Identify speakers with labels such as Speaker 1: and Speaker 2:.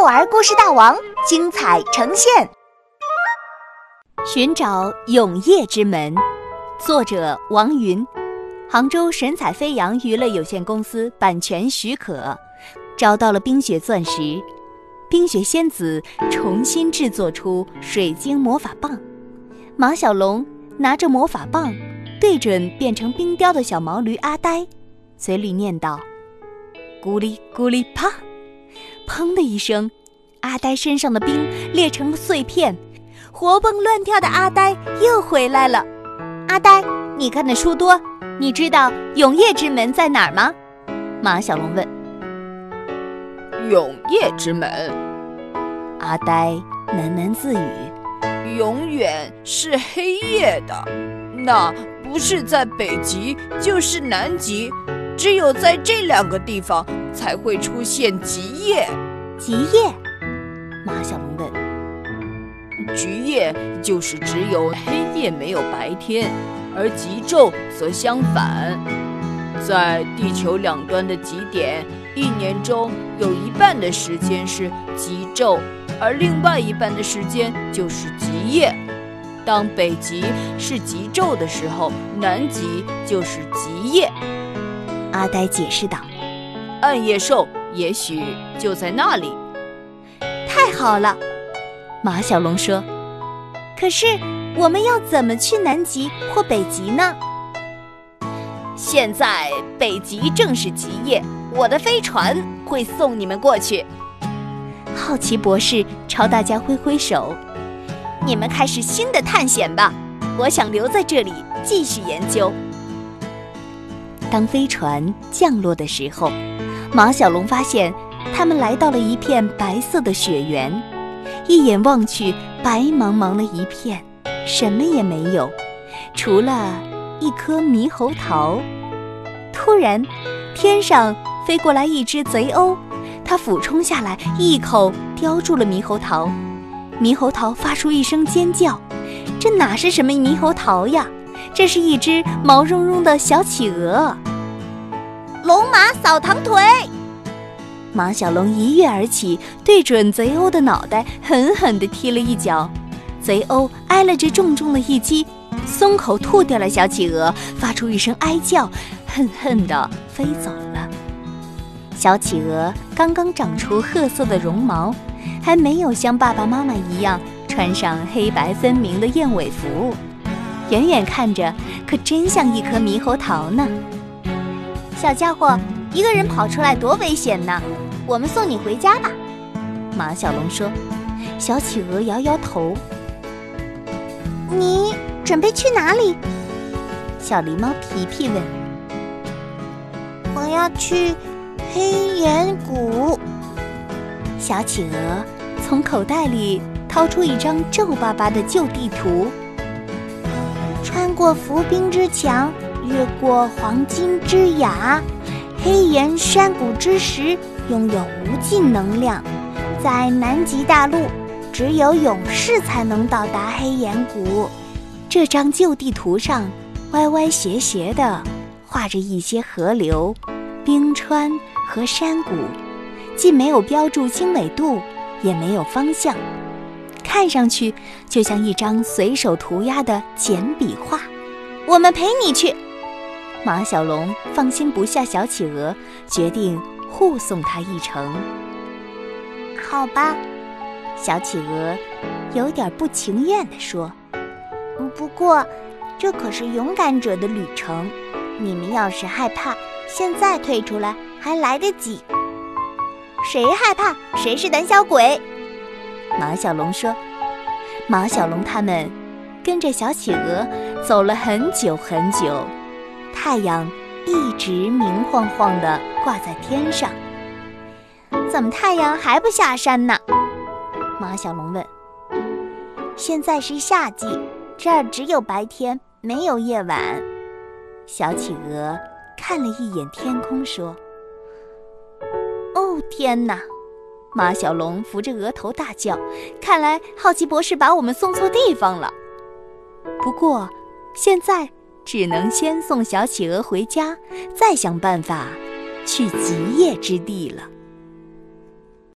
Speaker 1: 幼儿故事大王精彩呈现，《
Speaker 2: 寻找永夜之门》，作者王云，杭州神采飞扬娱乐有限公司版权许可，找到了冰雪钻石，冰雪仙子重新制作出水晶魔法棒，马小龙拿着魔法棒，对准变成冰雕的小毛驴阿呆，嘴里念叨：“咕哩咕哩啪。”砰的一声，阿呆身上的冰裂成了碎片，活蹦乱跳的阿呆又回来了。阿呆，你看的书多，你知道永夜之门在哪儿吗？马小龙问。
Speaker 3: 永夜之门，
Speaker 2: 阿呆喃喃自语：“
Speaker 3: 永远是黑夜的，那不是在北极，就是南极。”只有在这两个地方才会出现极夜。
Speaker 2: 极夜？马小龙问。
Speaker 3: 极夜就是只有黑夜没有白天，而极昼则相反。在地球两端的极点，一年中有一半的时间是极昼，而另外一半的时间就是极夜。当北极是极昼的时候，南极就是极夜。
Speaker 2: 阿呆解释道：“
Speaker 3: 暗夜兽也许就在那里。”
Speaker 2: 太好了，马小龙说。可是我们要怎么去南极或北极呢？
Speaker 1: 现在北极正是极夜，我的飞船会送你们过去。
Speaker 2: 好奇博士朝大家挥挥手：“
Speaker 1: 你们开始新的探险吧，我想留在这里继续研究。”
Speaker 2: 当飞船降落的时候，马小龙发现他们来到了一片白色的雪原。一眼望去，白茫茫的一片，什么也没有，除了一颗猕猴桃。突然，天上飞过来一只贼鸥，它俯冲下来，一口叼住了猕猴桃。猕猴桃发出一声尖叫：“这哪是什么猕猴桃呀？”这是一只毛茸茸的小企鹅，
Speaker 1: 龙马扫堂腿。
Speaker 2: 马小龙一跃而起，对准贼鸥的脑袋狠狠地踢了一脚，贼鸥挨了这重重的一击，松口吐掉了小企鹅，发出一声哀叫，恨恨地飞走了。小企鹅刚刚长出褐色的绒毛，还没有像爸爸妈妈一样穿上黑白分明的燕尾服。远远看着，可真像一颗猕猴桃呢。
Speaker 1: 小家伙，一个人跑出来多危险呢！我们送你回家吧。
Speaker 2: 马小龙说。小企鹅摇摇头。
Speaker 1: 你准备去哪里？
Speaker 2: 小狸猫皮皮问。
Speaker 1: 我要去黑岩谷。
Speaker 2: 小企鹅从口袋里掏出一张皱巴巴的旧地图。
Speaker 1: 穿过浮冰之墙，越过黄金之崖，黑岩山谷之石拥有无尽能量。在南极大陆，只有勇士才能到达黑岩谷。
Speaker 2: 这张旧地图上，歪歪斜斜地画着一些河流、冰川和山谷，既没有标注经纬度，也没有方向。看上去就像一张随手涂鸦的简笔画。
Speaker 1: 我们陪你去。
Speaker 2: 马小龙放心不下小企鹅，决定护送它一程。
Speaker 1: 好吧，
Speaker 2: 小企鹅有点不情愿地说：“
Speaker 1: 不过，这可是勇敢者的旅程。你们要是害怕，现在退出来还来得及。谁害怕，谁是胆小鬼。”
Speaker 2: 马小龙说：“马小龙他们跟着小企鹅走了很久很久，太阳一直明晃晃地挂在天上。
Speaker 1: 怎么太阳还不下山呢？”
Speaker 2: 马小龙问。
Speaker 1: “现在是夏季，这儿只有白天，没有夜晚。”
Speaker 2: 小企鹅看了一眼天空，说：“
Speaker 1: 哦，天哪！”
Speaker 2: 马小龙扶着额头大叫：“看来好奇博士把我们送错地方了。不过，现在只能先送小企鹅回家，再想办法去极夜之地了。”